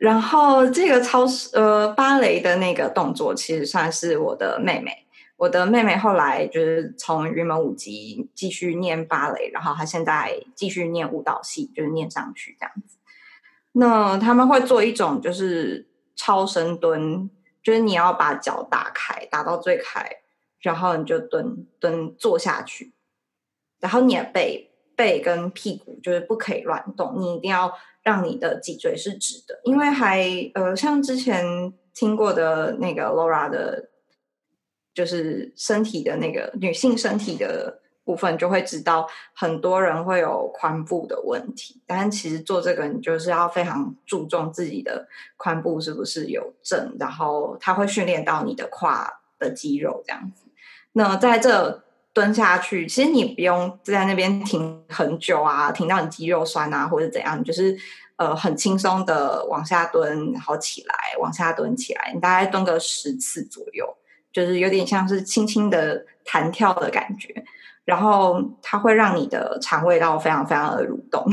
然后这个超呃芭蕾的那个动作，其实算是我的妹妹。我的妹妹后来就是从云门舞集继续念芭蕾，然后她现在继续念舞蹈系，就是念上去这样子。那他们会做一种就是超深蹲，就是你要把脚打开，打到最开，然后你就蹲蹲坐下去，然后你的背。背跟屁股就是不可以乱动，你一定要让你的脊椎是直的，因为还呃，像之前听过的那个 Laura 的，就是身体的那个女性身体的部分，就会知道很多人会有髋部的问题，但其实做这个你就是要非常注重自己的髋部是不是有正，然后它会训练到你的胯的肌肉这样子。那在这。蹲下去，其实你不用在那边停很久啊，停到你肌肉酸啊，或者怎样，就是呃很轻松的往下蹲，然后起来，往下蹲起来，你大概蹲个十次左右，就是有点像是轻轻的弹跳的感觉。然后它会让你的肠胃道非常非常的蠕动，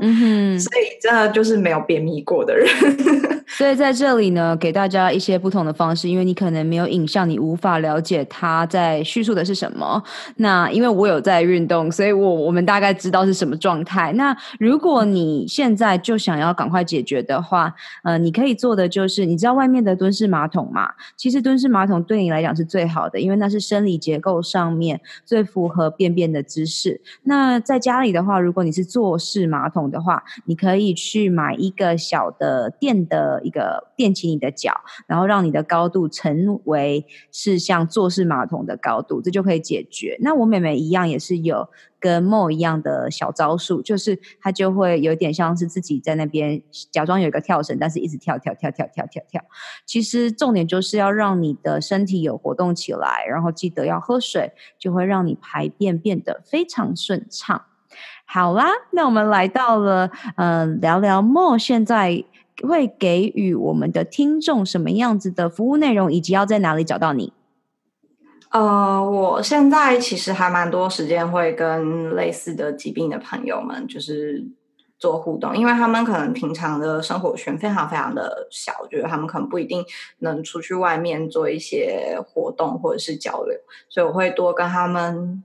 嗯哼，所以真的就是没有便秘过的人。所以在这里呢，给大家一些不同的方式，因为你可能没有影像，你无法了解他在叙述的是什么。那因为我有在运动，所以我我们大概知道是什么状态。那如果你现在就想要赶快解决的话，呃，你可以做的就是，你知道外面的蹲式马桶嘛？其实蹲式马桶对你来讲是最好的，因为那是生理结构上面最符合。和便便的姿势。那在家里的话，如果你是坐式马桶的话，你可以去买一个小的垫的一个垫起你的脚，然后让你的高度成为是像坐式马桶的高度，这就可以解决。那我妹妹一样也是有。跟 Mo 一样的小招数，就是他就会有点像是自己在那边假装有一个跳绳，但是一直跳跳跳跳跳跳跳。其实重点就是要让你的身体有活动起来，然后记得要喝水，就会让你排便变得非常顺畅。好啦，那我们来到了，嗯、呃，聊聊 Mo 现在会给予我们的听众什么样子的服务内容，以及要在哪里找到你。呃，我现在其实还蛮多时间会跟类似的疾病的朋友们，就是做互动，因为他们可能平常的生活圈非常非常的小，我觉得他们可能不一定能出去外面做一些活动或者是交流，所以我会多跟他们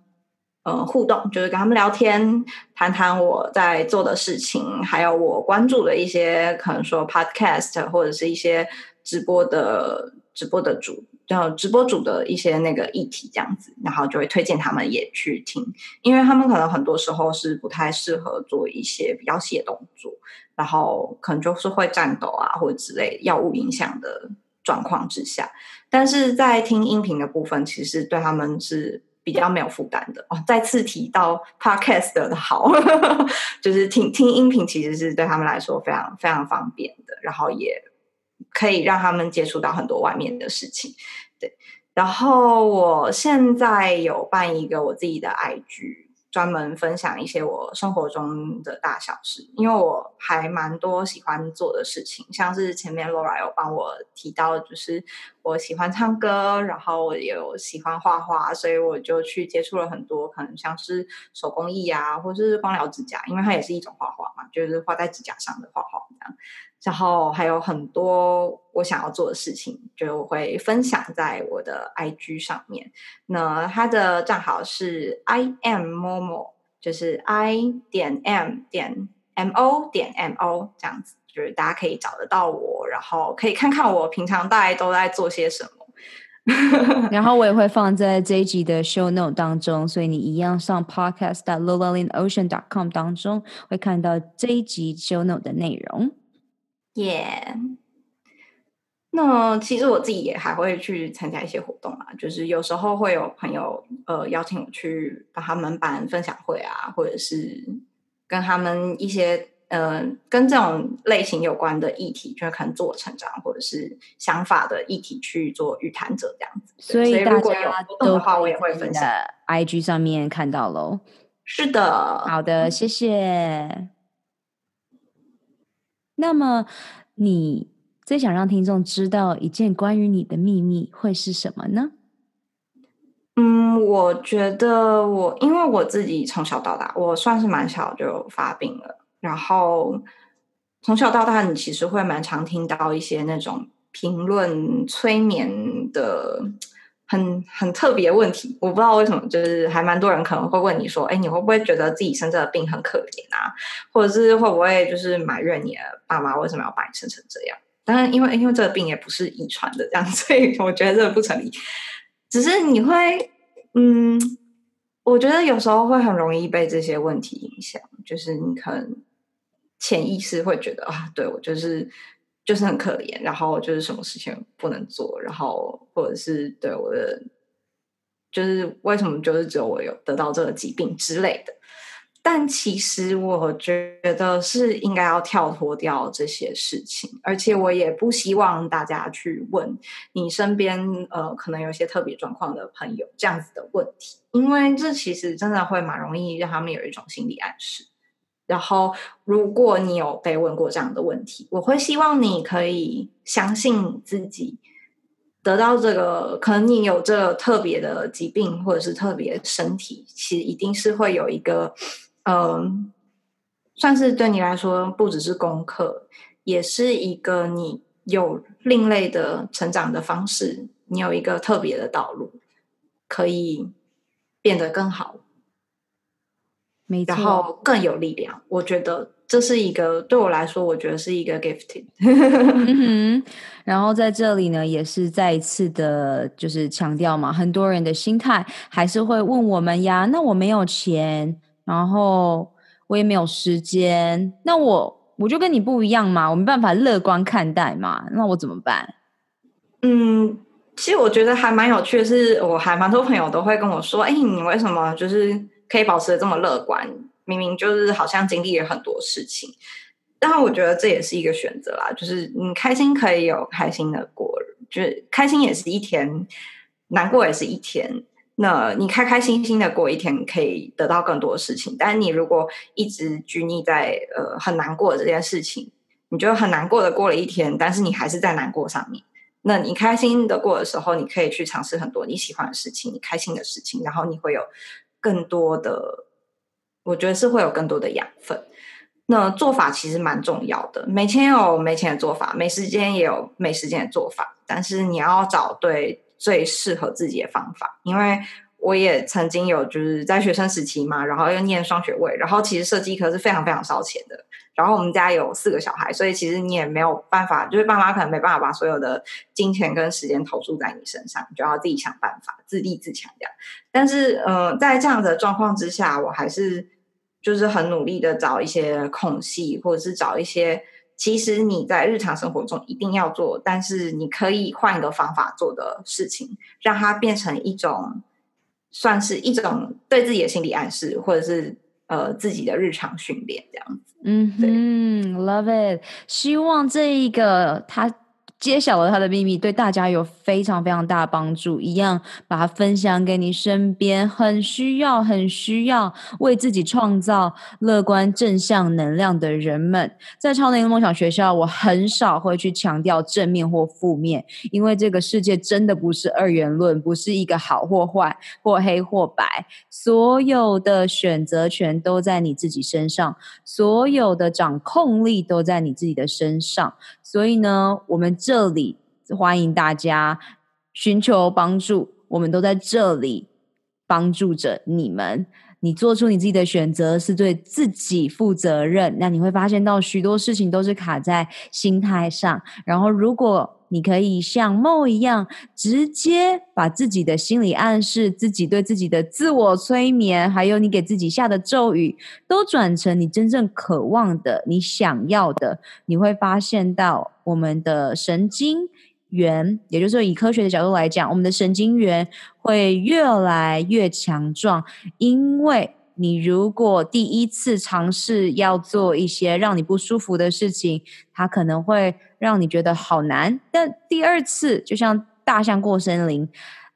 呃互动，就是跟他们聊天，谈谈我在做的事情，还有我关注的一些可能说 podcast 或者是一些直播的直播的主。就直播主的一些那个议题这样子，然后就会推荐他们也去听，因为他们可能很多时候是不太适合做一些比较细的动作，然后可能就是会颤抖啊或者之类药物影响的状况之下，但是在听音频的部分，其实对他们是比较没有负担的哦。再次提到 Podcast 的好，就是听听音频其实是对他们来说非常非常方便的，然后也。可以让他们接触到很多外面的事情，对。然后我现在有办一个我自己的 IG，专门分享一些我生活中的大小事，因为我还蛮多喜欢做的事情，像是前面 Laura 有帮我提到，就是我喜欢唱歌，然后我也有喜欢画画，所以我就去接触了很多可能像是手工艺啊，或者是光疗指甲，因为它也是一种画画嘛，就是画在指甲上的画画这样。然后还有很多我想要做的事情，就会分享在我的 IG 上面。那它的账号是 IMMOMO 就是 I 点 M 点 M O 点 M O 这样子，就是大家可以找得到我，然后可以看看我平常大概都在做些什么。然后我也会放在这一集的 Show Note 当中，所以你一样上 Podcast dot lolalinocean.com 当中会看到这一集 Show Note 的内容。耶，yeah. 那其实我自己也还会去参加一些活动啊，就是有时候会有朋友呃邀请我去帮他们办分享会啊，或者是跟他们一些呃跟这种类型有关的议题，就是可能自我成长或者是想法的议题去做预谈者这样子。所以大家都的话，我也会分享。IG 上面看到喽。是的，好的，谢谢。那么，你最想让听众知道一件关于你的秘密会是什么呢？嗯，我觉得我因为我自己从小到大，我算是蛮小就发病了，然后从小到大，你其实会蛮常听到一些那种评论催眠的。很很特别问题，我不知道为什么，就是还蛮多人可能会问你说，哎，你会不会觉得自己生这个病很可怜啊？或者是会不会就是埋怨你的爸妈为什么要把你生成这样？当然，因为因为这个病也不是遗传的这样，所以我觉得这个不成立。只是你会，嗯，我觉得有时候会很容易被这些问题影响，就是你可能潜意识会觉得啊，对，我就是。就是很可怜，然后就是什么事情不能做，然后或者是对我的，就是为什么就是只有我有得到这个疾病之类的。但其实我觉得是应该要跳脱掉这些事情，而且我也不希望大家去问你身边呃可能有些特别状况的朋友这样子的问题，因为这其实真的会蛮容易让他们有一种心理暗示。然后，如果你有被问过这样的问题，我会希望你可以相信自己得到这个，可能你有这特别的疾病或者是特别身体，其实一定是会有一个，嗯、算是对你来说不只是功课，也是一个你有另类的成长的方式，你有一个特别的道路，可以变得更好。没错。然后更有力量，我觉得这是一个对我来说，我觉得是一个哼，然后在这里呢，也是再一次的，就是强调嘛，很多人的心态还是会问我们呀，那我没有钱，然后我也没有时间，那我我就跟你不一样嘛，我没办法乐观看待嘛，那我怎么办？嗯，其实我觉得还蛮有趣的是，我还蛮多朋友都会跟我说，哎，你为什么就是？可以保持的这么乐观，明明就是好像经历了很多事情，但我觉得这也是一个选择啦。就是你开心可以有开心的过，就是开心也是一天，难过也是一天。那你开开心心的过一天，可以得到更多事情。但你如果一直拘泥在呃很难过的这件事情，你就很难过的过了一天，但是你还是在难过上面。那你开心的过的时候，你可以去尝试很多你喜欢的事情，你开心的事情，然后你会有。更多的，我觉得是会有更多的养分。那做法其实蛮重要的，没钱有没钱的做法，没时间也有没时间的做法，但是你要找对最适合自己的方法，因为。我也曾经有就是在学生时期嘛，然后又念双学位，然后其实设计科是非常非常烧钱的。然后我们家有四个小孩，所以其实你也没有办法，就是爸妈可能没办法把所有的金钱跟时间投注在你身上，你就要自己想办法，自立自强这样。但是，呃，在这样的状况之下，我还是就是很努力的找一些空隙，或者是找一些其实你在日常生活中一定要做，但是你可以换一个方法做的事情，让它变成一种。算是一种对自己的心理暗示，或者是呃自己的日常训练这样子。嗯哼，对，Love it。希望这一个他。揭晓了他的秘密，对大家有非常非常大的帮助。一样把它分享给你身边很需要、很需要为自己创造乐观正向能量的人们。在超能力梦想学校，我很少会去强调正面或负面，因为这个世界真的不是二元论，不是一个好或坏，或黑或白。所有的选择权都在你自己身上，所有的掌控力都在你自己的身上。所以呢，我们这里欢迎大家寻求帮助，我们都在这里帮助着你们。你做出你自己的选择是对自己负责任，那你会发现到许多事情都是卡在心态上。然后，如果你可以像梦一样，直接把自己的心理暗示、自己对自己的自我催眠，还有你给自己下的咒语，都转成你真正渴望的、你想要的，你会发现到我们的神经元，也就是说以科学的角度来讲，我们的神经元会越来越强壮，因为你如果第一次尝试要做一些让你不舒服的事情，它可能会让你觉得好难。但第二次，就像大象过森林，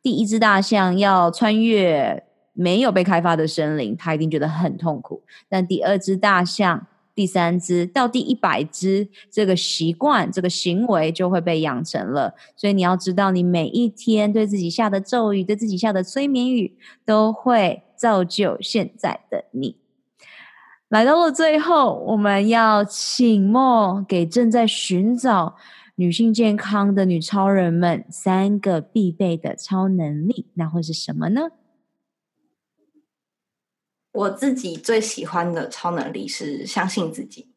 第一只大象要穿越没有被开发的森林，它一定觉得很痛苦。但第二只大象。第三只到第一百只，这个习惯、这个行为就会被养成了。所以你要知道，你每一天对自己下的咒语、对自己下的催眠语，都会造就现在的你。来到了最后，我们要请莫给正在寻找女性健康的女超人们三个必备的超能力，那会是什么呢？我自己最喜欢的超能力是相信自己，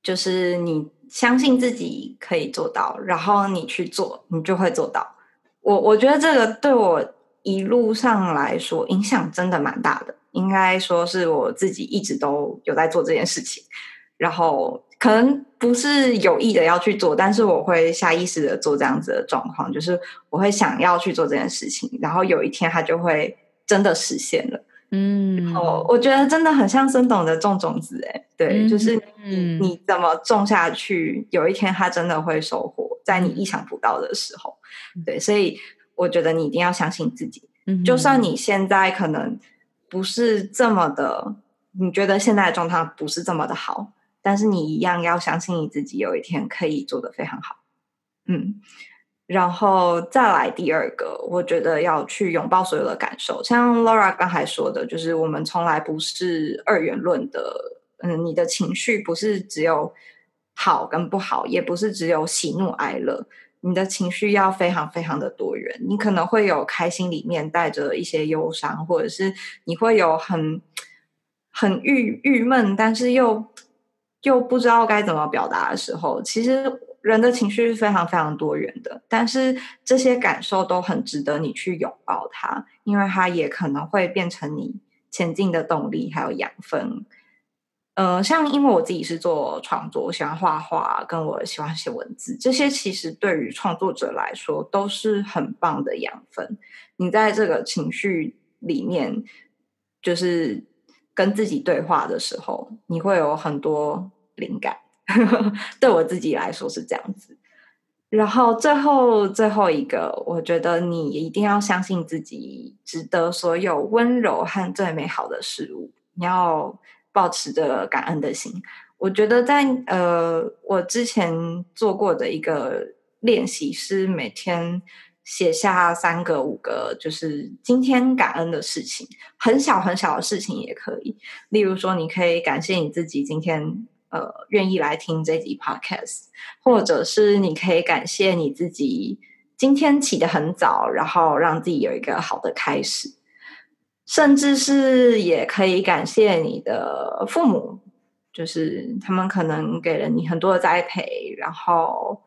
就是你相信自己可以做到，然后你去做，你就会做到。我我觉得这个对我一路上来说影响真的蛮大的，应该说是我自己一直都有在做这件事情，然后可能不是有意的要去做，但是我会下意识的做这样子的状况，就是我会想要去做这件事情，然后有一天它就会真的实现了。嗯，哦，我觉得真的很像生懂的种种子，哎，对，嗯、就是你你怎么种下去，有一天它真的会收获，在你意想不到的时候，对，所以我觉得你一定要相信自己，嗯、就算你现在可能不是这么的，你觉得现在的状态不是这么的好，但是你一样要相信你自己，有一天可以做得非常好，嗯。然后再来第二个，我觉得要去拥抱所有的感受，像 Laura 刚才说的，就是我们从来不是二元论的。嗯，你的情绪不是只有好跟不好，也不是只有喜怒哀乐，你的情绪要非常非常的多元。你可能会有开心里面带着一些忧伤，或者是你会有很很郁郁闷，但是又又不知道该怎么表达的时候，其实。人的情绪是非常非常多元的，但是这些感受都很值得你去拥抱它，因为它也可能会变成你前进的动力，还有养分。呃，像因为我自己是做创作，我喜欢画画，跟我喜欢写文字，这些其实对于创作者来说都是很棒的养分。你在这个情绪里面，就是跟自己对话的时候，你会有很多灵感。对我自己来说是这样子，然后最后最后一个，我觉得你一定要相信自己值得所有温柔和最美好的事物，你要保持着感恩的心。我觉得在呃，我之前做过的一个练习是每天写下三个、五个，就是今天感恩的事情，很小很小的事情也可以。例如说，你可以感谢你自己今天呃愿意来听这集 podcast，或者是你可以感谢你自己今天起得很早，然后让自己有一个好的开始，甚至是也可以感谢你的父母，就是他们可能给了你很多的栽培，然后。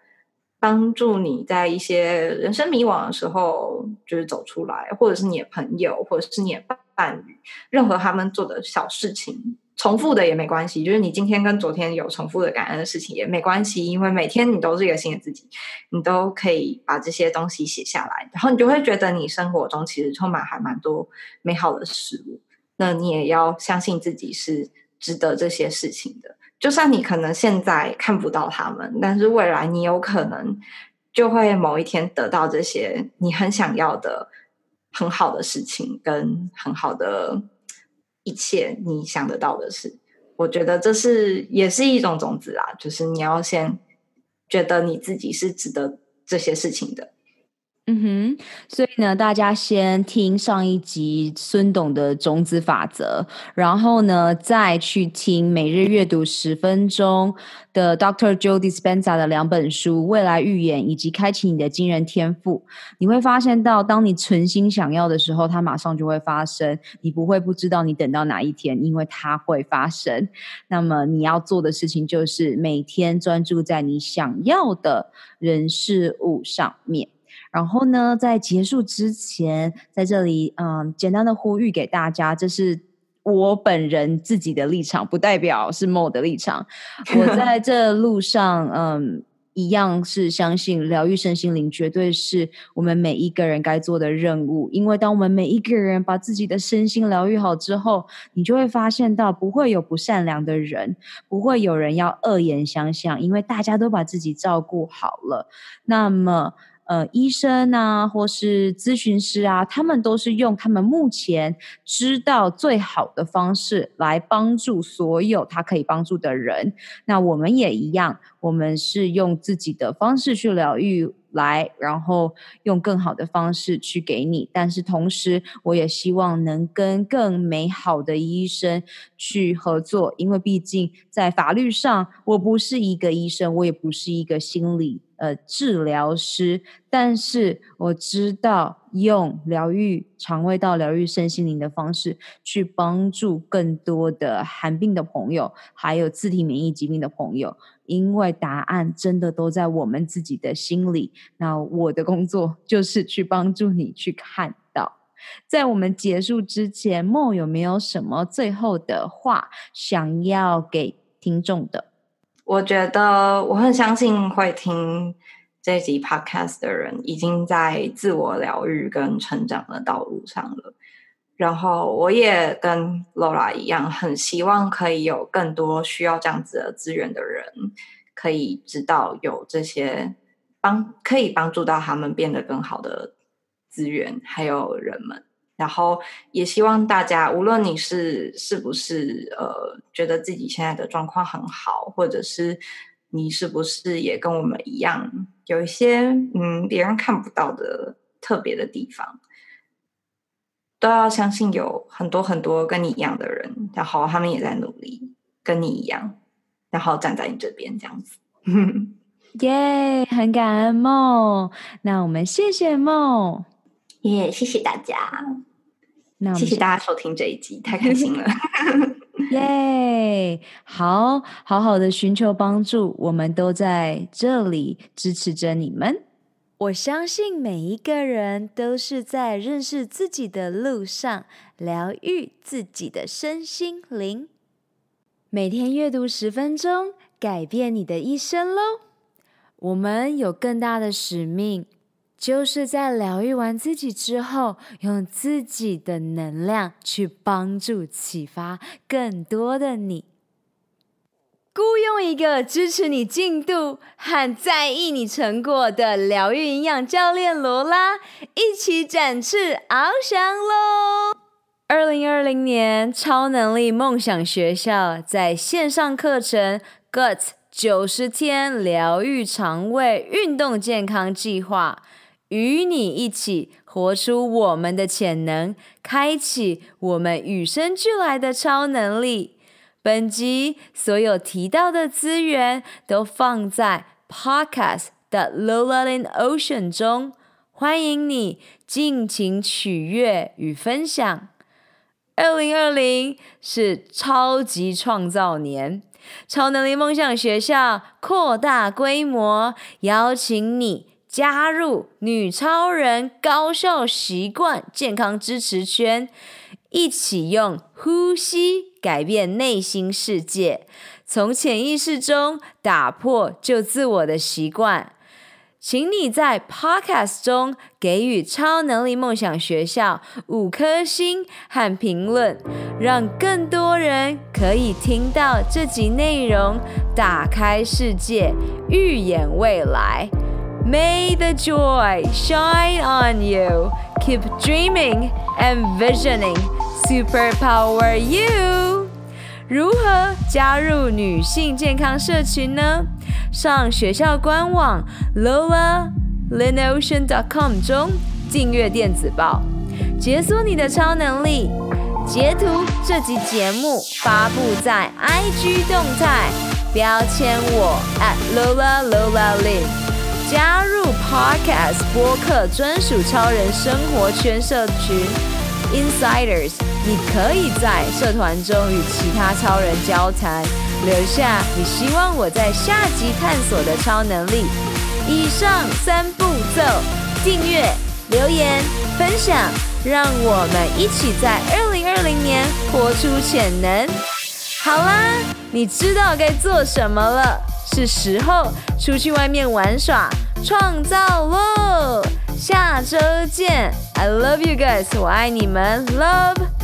帮助你在一些人生迷惘的时候，就是走出来，或者是你的朋友，或者是你的伴侣，任何他们做的小事情，重复的也没关系。就是你今天跟昨天有重复的感恩的事情也没关系，因为每天你都是一个新的自己，你都可以把这些东西写下来，然后你就会觉得你生活中其实充满还蛮多美好的事物。那你也要相信自己是值得这些事情的。就算你可能现在看不到他们，但是未来你有可能就会某一天得到这些你很想要的很好的事情，跟很好的一切你想得到的事。我觉得这是也是一种种子啊，就是你要先觉得你自己是值得这些事情的。嗯哼，所以呢，大家先听上一集孙董的种子法则，然后呢，再去听每日阅读十分钟的 Dr. Joe Dispenza 的两本书《未来预言》以及《开启你的惊人天赋》。你会发现到，当你存心想要的时候，它马上就会发生。你不会不知道你等到哪一天，因为它会发生。那么你要做的事情就是每天专注在你想要的人事物上面。然后呢，在结束之前，在这里，嗯，简单的呼吁给大家，这是我本人自己的立场，不代表是 Mo 的立场。我在这路上，嗯，一样是相信疗愈身心灵绝对是我们每一个人该做的任务。因为当我们每一个人把自己的身心疗愈好之后，你就会发现到不会有不善良的人，不会有人要恶言相向，因为大家都把自己照顾好了。那么。呃，医生啊，或是咨询师啊，他们都是用他们目前知道最好的方式来帮助所有他可以帮助的人。那我们也一样，我们是用自己的方式去疗愈来，然后用更好的方式去给你。但是同时，我也希望能跟更美好的医生去合作，因为毕竟在法律上，我不是一个医生，我也不是一个心理。呃，治疗师，但是我知道用疗愈肠胃道、疗愈身心灵的方式去帮助更多的寒病的朋友，还有自体免疫疾病的朋友，因为答案真的都在我们自己的心里。那我的工作就是去帮助你去看到。在我们结束之前莫有没有什么最后的话想要给听众的？我觉得我很相信会听这集 podcast 的人已经在自我疗愈跟成长的道路上了。然后我也跟 Laura 一样，很希望可以有更多需要这样子的资源的人，可以知道有这些帮可以帮助到他们变得更好的资源，还有人们。然后也希望大家，无论你是是不是呃觉得自己现在的状况很好，或者是你是不是也跟我们一样，有一些嗯别人看不到的特别的地方，都要相信有很多很多跟你一样的人，然后他们也在努力，跟你一样，然后站在你这边这样子。耶，yeah, 很感恩 Mo，那我们谢谢 Mo，耶，yeah, 谢谢大家。那谢谢大家收听这一集，太开心了，耶！yeah, 好，好好的寻求帮助，我们都在这里支持着你们。我相信每一个人都是在认识自己的路上，疗愈自己的身心灵。每天阅读十分钟，改变你的一生喽！我们有更大的使命。就是在疗愈完自己之后，用自己的能量去帮助、启发更多的你。雇佣一个支持你进度和在意你成果的疗愈营养教练罗拉，一起展翅翱翔喽！二零二零年超能力梦想学校在线上课程 Gut 九十天疗愈肠胃运动健康计划。与你一起活出我们的潜能，开启我们与生俱来的超能力。本集所有提到的资源都放在 Podcast 的 Lola in Ocean 中，欢迎你尽情取悦与分享。二零二零是超级创造年，超能力梦想学校扩大规模，邀请你加入女超人高效习惯健康支持圈，一起用呼吸改变内心世界，从潜意识中打破旧自我的习惯。请你在 Podcast 中给予超能力梦想学校五颗星和评论，让更多人可以听到这集内容，打开世界，预演未来。May the joy shine on you. Keep dreaming and visioning. Superpower you. 如何加入女性健康社群呢？上学校官网 lolaLinOcean.com 中订阅电子报，解锁你的超能力。截图这集节目发布在 IG 动态，标签我 at @LolaLolaLin，加入 Podcast 播客专属超人生活圈社群 Insiders。你可以在社团中与其他超人交谈，留下你希望我在下集探索的超能力。以上三步骤：订阅、留言、分享，让我们一起在二零二零年活出潜能。好啦，你知道该做什么了，是时候出去外面玩耍、创造喽！下周见，I love you guys，我爱你们，Love。